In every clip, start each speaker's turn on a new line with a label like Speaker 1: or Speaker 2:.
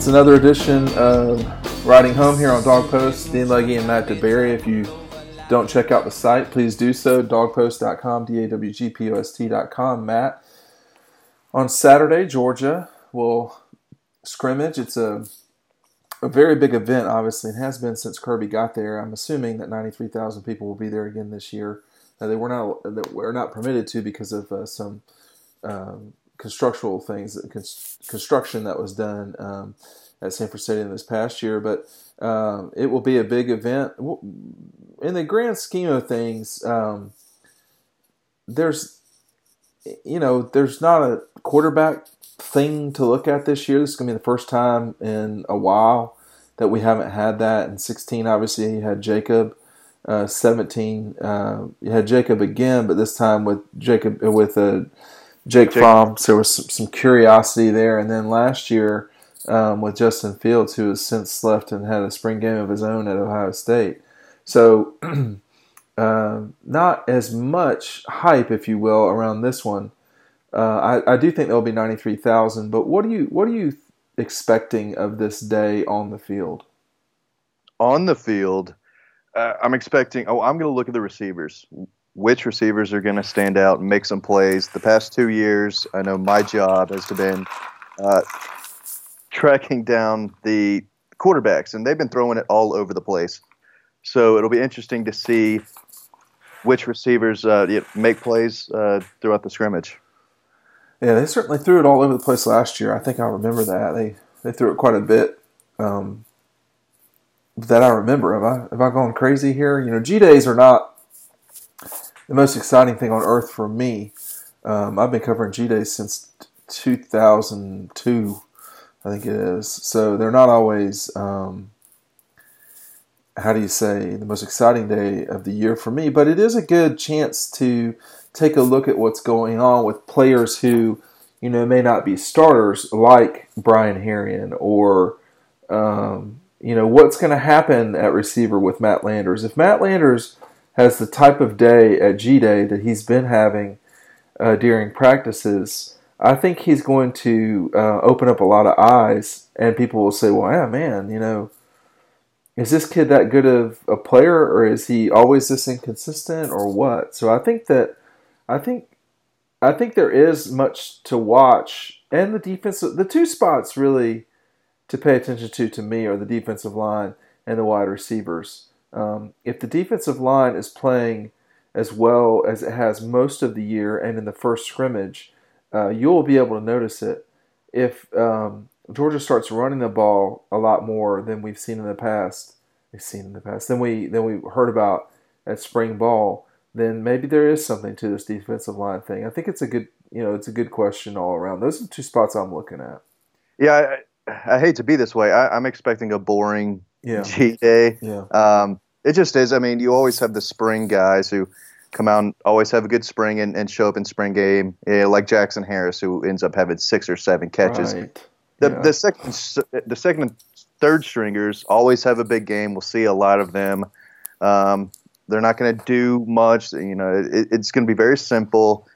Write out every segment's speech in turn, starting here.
Speaker 1: It's another edition of Riding Home here on DawgPost. Dean Legge and Matt DeBerry. If you don't check out the site, please do so. Dogpost.com dawgpost.com, D-A-W-G-P-O-S-T.com. Matt, on Saturday, Georgia will scrimmage. It's a a very big event, obviously, and has been since Kirby got there. I'm assuming that 93,000 people will be there again this year. Uh, they were not that we're not permitted to because of uh, some um, constructual things, construction that was done um, at Sanford Stadium this past year. But um, it will be a big event. In the grand scheme of things, um, there's you know there's not a quarterback thing to look at this year. This is going to be the first time in a while that we haven't had that. In 16, obviously, you had Jacob. Uh, 17, uh, you had Jacob again, but this time with Jacob with uh, Jake, Jake. Fromm. So there was some, some, curiosity there. And then last year um, with Justin Fields, who has since left and had a spring game of his own at Ohio State. So uh, not as much hype, if you will, around this one. Uh, I, I, do think there'll be 93,000, but what do you what are you expecting of this day on the field?
Speaker 2: On the field, uh, I'm expecting. Oh, I'm going to look at the receivers. Which receivers are going to stand out and make some plays? The past two years, I know my job has been uh, tracking down the quarterbacks, and they've been throwing it all over the place. So it'll be interesting to see which receivers uh, make plays uh, throughout the scrimmage.
Speaker 1: Yeah, they certainly threw it all over the place last year. I think I remember that they they threw it quite a bit. Um, that I remember. Have I have I gone crazy here? You know, G days are not the most exciting thing on earth for me. Um, I've been covering G days since 2002, I think it is. So they're not always. Um, how do you say the most exciting day of the year for me? But it is a good chance to take a look at what's going on with players who, you know, may not be starters, like Brian Herrien, or, um, you know, what's going to happen at receiver with Matt Landers. If Matt Landers has the type of day at G Day that he's been having uh, during practices, I think he's going to uh, open up a lot of eyes, and people will say, well, yeah, man, you know, is this kid that good of a player, or is he always this inconsistent, or what? So I think that I think I think there is much to watch, and the defense, the two spots really to pay attention to to me are the defensive line and the wide receivers. Um, if the defensive line is playing as well as it has most of the year and in the first scrimmage, uh, you'll be able to notice it. If um, Georgia starts running the ball a lot more than we've seen in the past, we've seen in the past, than we than we heard about at spring ball, then maybe there is something to this defensive line thing. I think it's a good, you know, it's a good question all around. Those are two spots I'm looking at.
Speaker 2: Yeah, I, I hate to be this way. I, am expecting a boring
Speaker 1: yeah.
Speaker 2: G day. Yeah. Um, it just is. I mean, you always have the spring guys who come out and always have a good spring and, and show up in spring game, yeah, like Jackson Harris, who ends up having six or seven catches.
Speaker 1: Right.
Speaker 2: The, yeah. the second, the second and third stringers always have a big game. We'll see a lot of them. Um, they're not going to do much. You know, it, it's going to be very simple.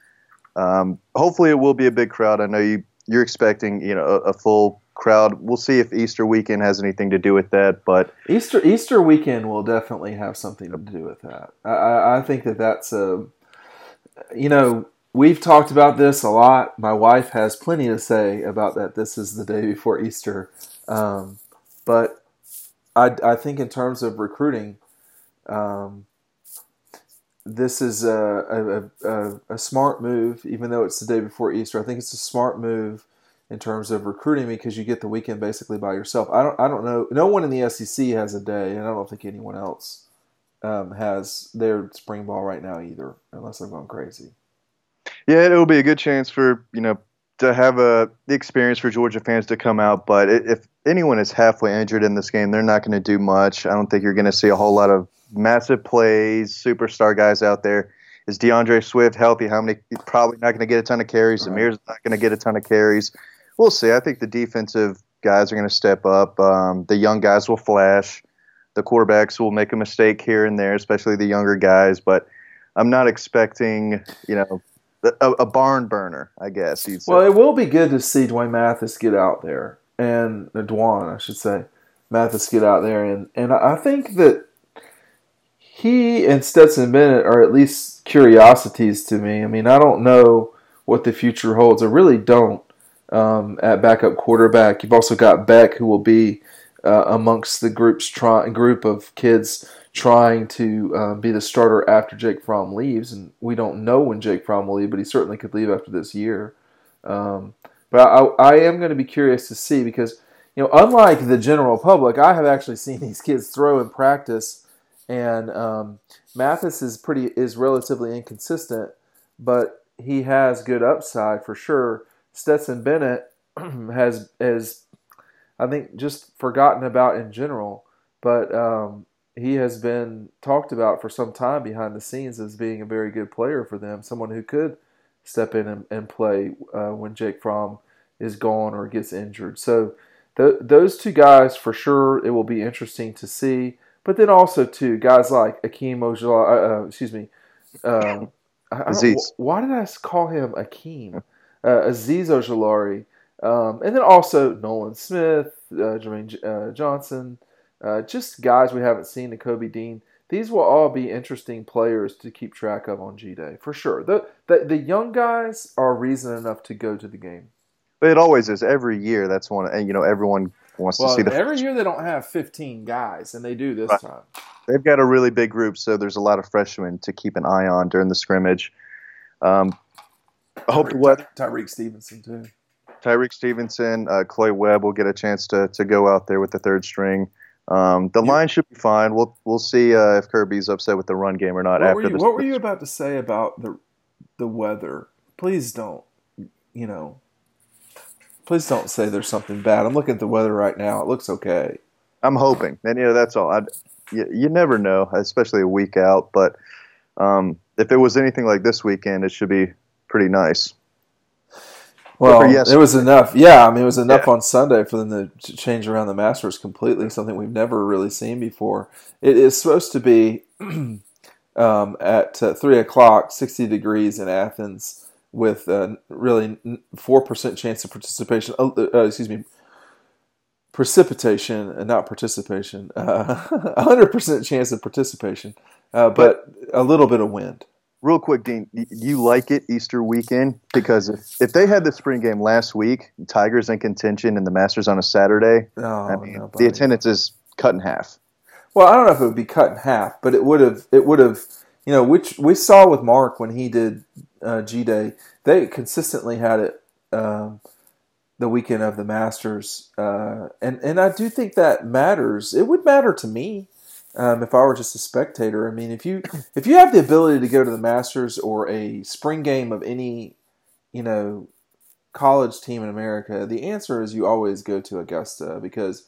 Speaker 2: Um, hopefully, it will be a big crowd. I know you you're expecting you know a, a, full crowd. We'll see if Easter weekend has anything to do with that. But
Speaker 1: Easter Easter weekend will definitely have something to do with that. I, I think that that's a you know we've talked about this a lot. My wife has plenty to say about that. This is the day before Easter, um, but I, I think in terms of recruiting. Um, this is a, a, a, a, smart move, even though it's the day before Easter. I think it's a smart move in terms of recruiting me because you get the weekend basically by yourself. I don't I don't know. No one in the SEC has a day, and I don't think anyone else um, has their spring ball right now either, unless I'm going crazy.
Speaker 2: Yeah, it'll be a good chance for you know to have a the experience for Georgia fans to come out. But if anyone is halfway injured in this game, they're not going to do much. I don't think you're going to see a whole lot of massive plays, superstar guys out there. Is DeAndre Swift healthy? How many? He's probably not going to get a ton of carries. Right. Amir's not going to get a ton of carries. We'll see. I think the defensive guys are going to step up. Um, the young guys will flash. The quarterbacks will make a mistake here and there, especially the younger guys. But I'm not expecting, you know, a, a barn burner. I guess.
Speaker 1: Well, it will be good to see Dwayne Mathis get out there and uh, D'Wan, I should say, Mathis get out there, and and I think that he and Stetson Bennett are at least curiosities to me. I mean, I don't know what the future holds. I really don't. Um, at backup quarterback, you've also got Beck, who will be uh, amongst the group's try- group of kids trying to uh, be the starter after Jake Fromm leaves, and we don't know when Jake Fromm will leave, but he certainly could leave after this year. Um, but I, I am going to be curious to see because you know, unlike the general public, I have actually seen these kids throw in practice, and um, Mathis is pretty is relatively inconsistent, but he has good upside for sure. Stetson Bennett has has I think just forgotten about in general, but um, he has been talked about for some time behind the scenes as being a very good player for them, someone who could step in and, and play uh, when Jake Fromm is gone or gets injured. So th- those two guys for sure, it will be interesting to see. But then also too guys like Akeem Ojala, uh, uh, excuse me, um, Azeez. Why did I call him Akeem? Uh, Azeez Ojulari. Um, and then also Nolan Smith, uh, Jermaine uh, Johnson, uh, just guys we haven't seen, the Kobe Dean. These will all be interesting players to keep track of on G Day for sure. The, the the young guys are reason enough to go to the game.
Speaker 2: But it always is every year. That's one, and you know everyone wants
Speaker 1: well,
Speaker 2: to see the.
Speaker 1: Every year they don't have 15 guys, and they do this right. time.
Speaker 2: They've got a really big group, so there's a lot of freshmen to keep an eye on during the scrimmage. Um, I hope what
Speaker 1: Tyrique Stevenson too.
Speaker 2: Tyrique Stevenson, uh, Clay Webb will get a chance to to go out there with the third string. Um, the line should be fine. We'll we'll see uh, if Kirby's upset with the run game or not.
Speaker 1: What
Speaker 2: after
Speaker 1: were you, What were you about to say about the the weather? Please don't. You know, please don't say there's something bad. I'm looking at the weather right now. It looks okay.
Speaker 2: I'm hoping, and you know that's all. I, you, you never know, especially a week out. But um, if it was anything like this weekend, it should be pretty nice.
Speaker 1: Well, yes, it was enough. Yeah, I mean, it was enough yeah. on Sunday for them to change around the Masters completely. Something we've never really seen before. It is supposed to be um, at uh, three o'clock, sixty degrees in Athens, with uh, really four percent chance of participation. Uh, uh excuse me, precipitation and not participation. Uh, hundred percent chance of participation, uh, but, but a little bit of wind
Speaker 2: real quick, Dean, you like it Easter weekend because if, if they had the spring game last week, Tigers in contention and the Masters on a Saturday, oh, I mean, no, the attendance is cut in half.
Speaker 1: Well, I don't know if it would be cut in half, but it would have. It would have. You know, which we saw with Mark when he did uh, G Day. They consistently had it um, the weekend of the Masters, uh, and and I do think that matters. It would matter to me um, if I were just a spectator. I mean, if you if you have the ability to go to the Masters or a spring game of any, you know, college team in America, the answer is you always go to Augusta because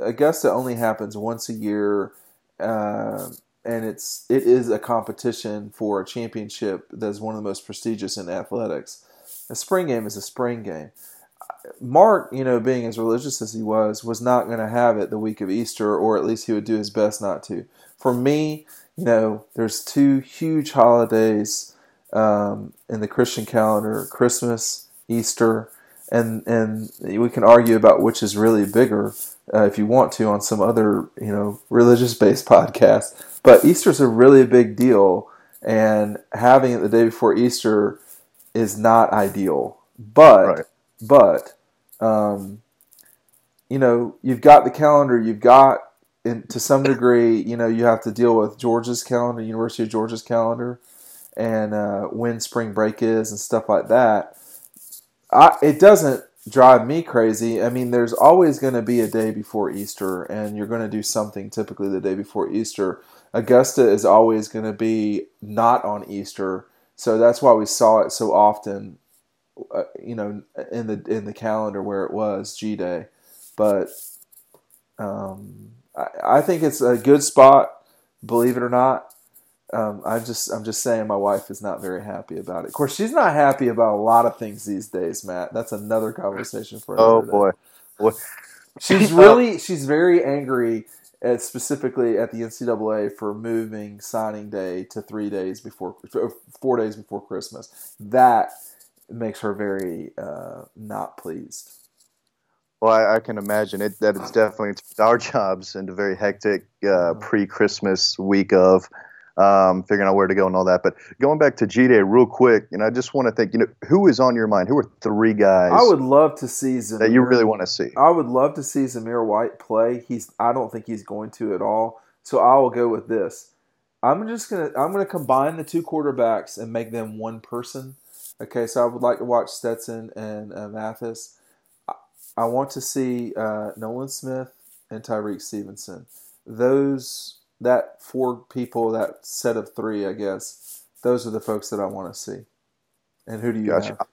Speaker 1: Augusta only happens once a year, uh, and it's it is a competition for a championship that's one of the most prestigious in athletics. A spring game is a spring game. Mark, you know, being as religious as he was, was not going to have it the week of Easter, or at least he would do his best not to. For me, you know, there's two huge holidays um, in the Christian calendar: Christmas, Easter, and and we can argue about which is really bigger uh, if you want to on some other you know religious based podcast. But Easter's a really big deal, and having it the day before Easter is not ideal. But right but um, you know, you've got the calendar, you've got in, to some degree, you know, you have to deal with Georgia's calendar, University of Georgia's calendar, and uh, when spring break is and stuff like that. I, it doesn't drive me crazy. I mean, there's always going to be a day before Easter, and you're going to do something typically the day before Easter. Augusta is always going to be not on Easter, so that's why we saw it so often uh, you know, in the in the calendar where it was G Day, but um, I, I, think it's a good spot. Believe it or not, um, I'm just I'm just saying my wife is not very happy about it. Of course, she's not happy about a lot of things these days, Matt. That's another conversation for
Speaker 2: another. Oh boy,
Speaker 1: she's really she's very angry at specifically at the NCAA for moving signing day to three days before four days before Christmas. That makes her very uh, not pleased.
Speaker 2: Well, I, I can imagine it that it's definitely our jobs into very hectic uh, pre-Christmas week of um, figuring out where to go and all that. But going back to G Day real quick, you know, I just want to think, you know, who is on your mind? Who are three guys
Speaker 1: I would love to see Zamir.
Speaker 2: that you really want to see?
Speaker 1: I would love to see Zamir White play. He's I don't think he's going to at all. So I will go with this. I'm just gonna I'm gonna combine the two quarterbacks and make them one person. Okay, so I would like to watch Stetson and uh, Mathis. I, I want to see uh, Nolan Smith and Tyrique Stevenson. Those that four people, that set of three, I guess. Those are the folks that I want to see. And who do you
Speaker 2: Gotcha.
Speaker 1: have?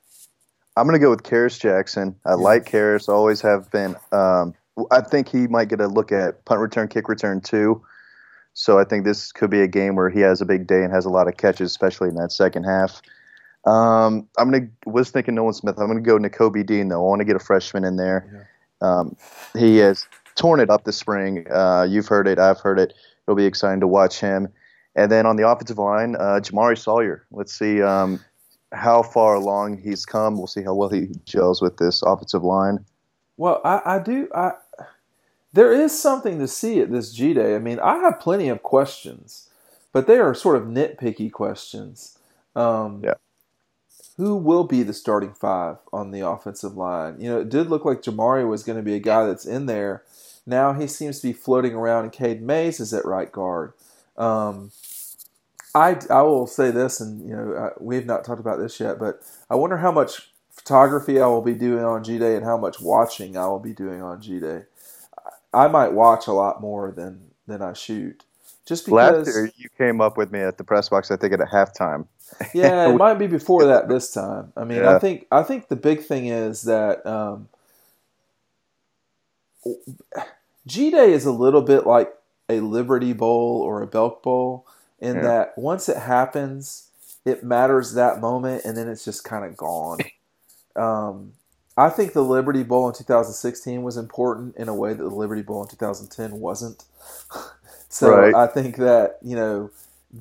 Speaker 2: I'm going to go with Kearis Jackson. I like Kearis, always have been. Um, I think he might get a look at punt return, kick return too. So I think this could be a game where he has a big day and has a lot of catches, especially in that second half. Um, I'm gonna was thinking Nolan Smith. I'm gonna go Nakobe Dean though. I want to get a freshman in there. Um, he has torn it up this spring. Uh, you've heard it. I've heard it. It'll be exciting to watch him. And then on the offensive line, uh, Jamaree Salyer. Let's see um, how far along he's come. We'll see how well he gels with this offensive line.
Speaker 1: Well, I, I do. I there is something to see at this G Day. I mean, I have plenty of questions, but they are sort of nitpicky questions. Um,
Speaker 2: Yeah.
Speaker 1: Who will be the starting five on the offensive line? You know, it did look like Jamaree was going to be a guy that's in there. Now he seems to be floating around, and Cade Mays is at right guard. Um, I, I will say this, and you know we have not talked about this yet, but I wonder how much photography I will be doing on G Day and how much watching I will be doing on G Day. I I might watch a lot more than than I shoot, just because.
Speaker 2: Last year, you came up with me at the press box. I think at a halftime.
Speaker 1: Yeah, it might be before that this time. I mean, I think I think the big thing is that um, G Day is a little bit like a Liberty Bowl or a Belk Bowl in
Speaker 2: Yeah.
Speaker 1: that once it happens, it matters that moment, and then it's just kind of gone. Um, I think the Liberty Bowl in 2016 was important in a way that the Liberty Bowl in 2010 wasn't. so
Speaker 2: Right.
Speaker 1: I think that you know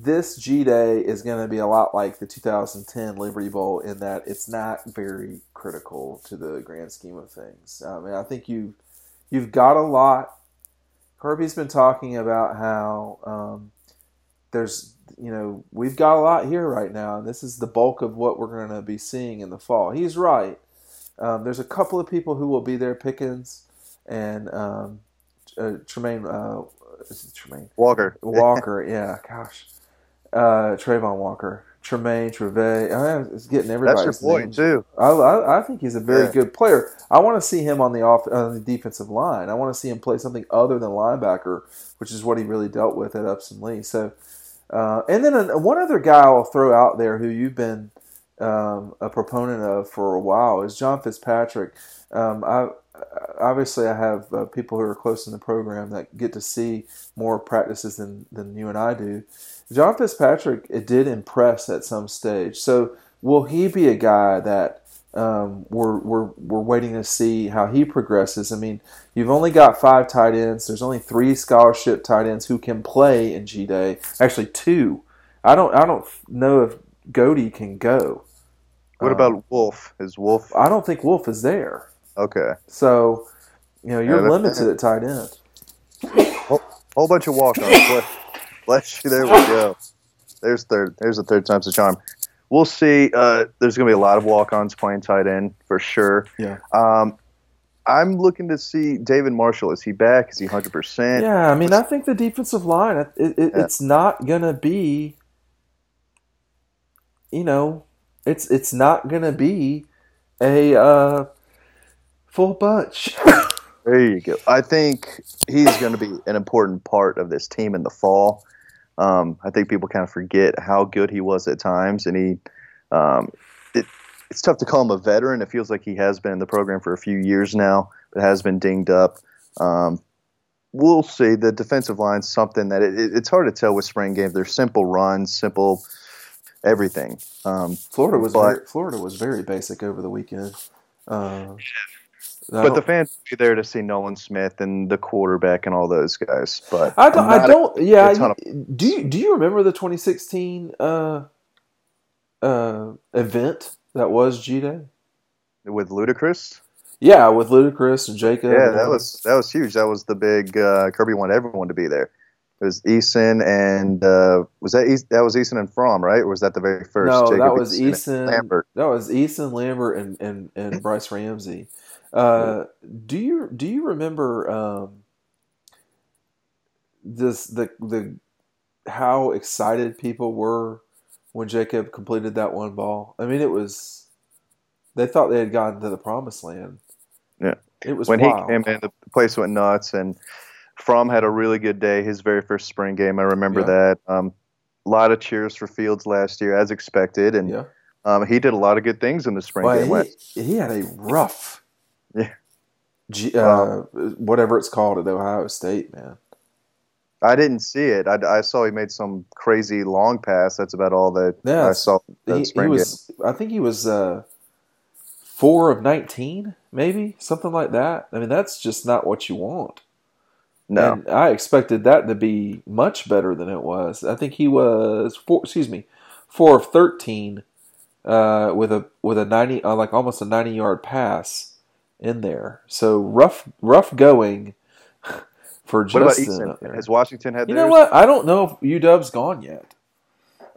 Speaker 1: this G Day is going to be a lot like the 2010 Liberty Bowl in that it's not very critical to the grand scheme of things. I mean, I think you you've got a lot. Kirby's been talking about how um, there's you know we've got a lot here right now, and this is the bulk of what we're going to be seeing in the fall. He's right. Um, there's a couple of people who will be there, Pickens and um, uh, Tremaine. Uh, is it Tremaine?
Speaker 2: Walker.
Speaker 1: Walker, yeah, gosh, uh, Travon Walker, Tremaine, Treve. I it's getting everybody's
Speaker 2: That's your point too.
Speaker 1: I, I, I think he's a very
Speaker 2: Yeah.
Speaker 1: good player. I want to see him on the off on the defensive line. I want to see him play something other than linebacker, which is what he really dealt with at Upson Lee. So, uh, and then uh, one other guy I'll throw out there who you've been um, a proponent of for a while is John Fitzpatrick. Um, I obviously I have uh, people who are close in the program that get to see more practices than than you and I do. John Fitzpatrick it did impress at some stage. So will he be a guy that um, we're we're we're waiting to see how he progresses? I mean, you've only got five tight ends. There's only three scholarship tight ends who can play in G Day. Actually, two. I don't I don't know if Goede can go.
Speaker 2: What
Speaker 1: Um,
Speaker 2: about Wolf? Is Wolf
Speaker 1: I don't think Wolf is there.
Speaker 2: okay?
Speaker 1: So, you know, you're
Speaker 2: Yeah,
Speaker 1: limited at tight end.
Speaker 2: Whole bunch of walk-ons. Bless, you. There we go. There's third. There's the third time's the charm. We'll see. Uh, there's going to be a lot of walk-ons playing tight end for sure.
Speaker 1: Yeah.
Speaker 2: Um, I'm looking to see David Marshall. Is he back? Is he 100? percent
Speaker 1: Yeah, I mean, I think the defensive line, it, it,
Speaker 2: Yeah.
Speaker 1: it's not gonna be, you know, it's it's not gonna be a uh, full bunch.
Speaker 2: There you go. I think he's going to be an important part of this team in the fall. Um, I think people kind of forget how good he was at times, and he. Um, it, it's tough to call him a veteran. It feels like he has been in the program for a few years now, but has been dinged up. Um, we'll see. The defensive line's something that it, it, it's hard to tell with spring games. They're simple runs, simple everything. Um,
Speaker 1: Florida was
Speaker 2: But-
Speaker 1: very, Florida was very basic over the weekend. Uh,
Speaker 2: but the fans will be there to see Nolan Smith and the quarterback and all those guys. But
Speaker 1: I don't. I
Speaker 2: not a-
Speaker 1: yeah.
Speaker 2: a
Speaker 1: do you do you remember the 2016 uh, uh, event that was G Day?
Speaker 2: with Ludacris.
Speaker 1: Yeah, with Ludacris and Jacob.
Speaker 2: Yeah, that was that was huge. That was the big uh, Kirby wanted everyone to be there. It was Eason and uh, was that Eas- that was Eason and Fromm, right? Or was that the very first?
Speaker 1: no,
Speaker 2: Jacob
Speaker 1: that was
Speaker 2: Eason
Speaker 1: Eason.
Speaker 2: Lambert.
Speaker 1: That was Eason Lambert and and, and Brice Ramsey. Uh, do you do you remember um, this the the how excited people were when Jacob completed that one ball? I mean, it was they thought they had gotten to the promised land.
Speaker 2: Yeah.
Speaker 1: it was
Speaker 2: when
Speaker 1: wild.
Speaker 2: he came in, the place went nuts, and Fromm had a really good day. His very first spring game, I remember
Speaker 1: Yeah.
Speaker 2: that. Um, a lot of cheers for Fields last year, as expected, and
Speaker 1: yeah,
Speaker 2: um, he did a lot of good things in the spring
Speaker 1: Well,
Speaker 2: game. last-
Speaker 1: he, he had a rough,
Speaker 2: Yeah.
Speaker 1: G, uh, whatever it's called at Ohio State, man.
Speaker 2: I didn't see it. I, I saw he made some crazy long pass. That's about all that
Speaker 1: Yeah,
Speaker 2: I saw. That
Speaker 1: he, he
Speaker 2: spring
Speaker 1: was I think he was uh, four of nineteen, maybe something like that. I mean, that's just not what you want.
Speaker 2: No,
Speaker 1: And I expected that to be much better than it was. I think he was four. Excuse me, four of thirteen uh, with a with a ninety, uh, like almost a ninety yard pass in there. So rough, rough going for
Speaker 2: what
Speaker 1: Justin.
Speaker 2: Has Washington had
Speaker 1: You
Speaker 2: theirs?
Speaker 1: know what? I don't know if UW's gone yet.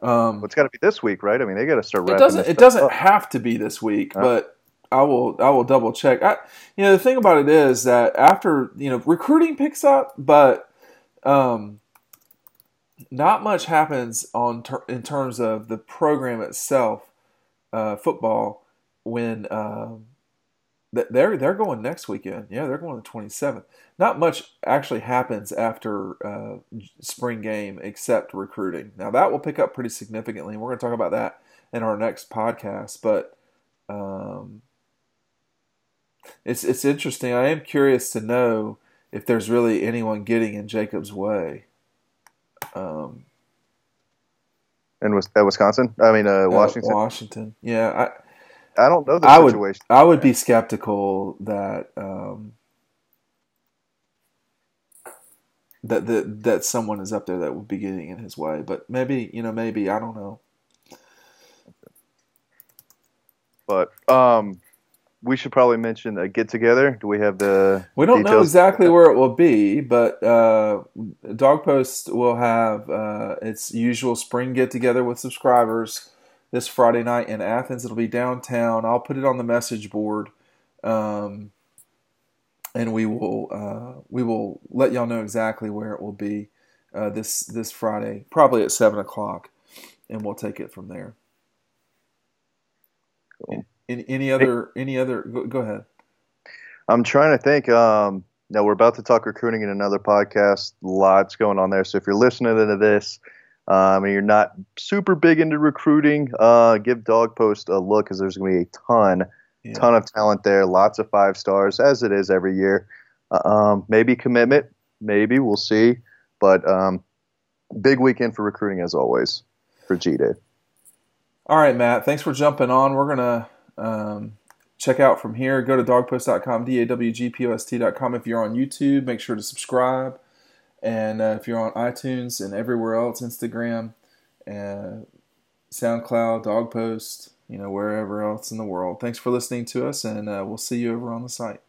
Speaker 1: Um,
Speaker 2: It's got to be this week, right? I mean, they got to start
Speaker 1: it doesn't. It doesn't
Speaker 2: up.
Speaker 1: have to be this week,
Speaker 2: Huh?
Speaker 1: but I will. I will double check. I, you know, the thing about it is that after you know recruiting picks up, but um, not much happens on ter- in terms of the program itself, uh, football. When th- they're they're going next weekend. Yeah, they're going the twenty seventh. Not much actually happens after uh, spring game except recruiting. Now that will pick up pretty significantly, and we're going to talk about that in our next podcast. But um, it's it's interesting. I am curious to know if there's really anyone getting in Jacob's way. Um,
Speaker 2: in Wis- at Wisconsin. I mean, uh,
Speaker 1: uh,
Speaker 2: Washington.
Speaker 1: Washington. Yeah,
Speaker 2: I I don't know the
Speaker 1: I would-
Speaker 2: situation.
Speaker 1: I I would be skeptical that um, that that that someone is up there that would be getting in his way. But maybe you know, maybe I don't know.
Speaker 2: But um, we should probably mention a get together. Do we have the?
Speaker 1: We don't know exactly where it will be, but uh, DawgPost will have uh, its usual spring get together with subscribers this Friday night in Athens. It'll be downtown. I'll put it on the message board, um, and we will uh, we will let y'all know exactly where it will be uh, this this Friday, probably at seven o'clock, and we'll take it from there.
Speaker 2: Cool.
Speaker 1: Any, any other any other? Go, go ahead.
Speaker 2: I'm trying to think. Um, now we're about to talk recruiting in another podcast. Lots going on there. So if you're listening to this, um, and you're not super big into recruiting, uh, give DawgPost a look because there's going to be a ton,
Speaker 1: Yeah.
Speaker 2: ton of talent there. Lots of five stars as it is every year. Uh, um, maybe commitment. Maybe we'll see. But um, big weekend for recruiting as always for G Day.
Speaker 1: All right, Matt. Thanks for jumping on. We're gonna um, check out from here. Go to dawgpost.com, d a w g p o s t.com. If you're on YouTube, make sure to subscribe. And uh, if you're on iTunes and everywhere else, Instagram, uh, SoundCloud, DawgPost, you know, wherever else in the world. Thanks for listening to us, and uh, we'll see you over on the site.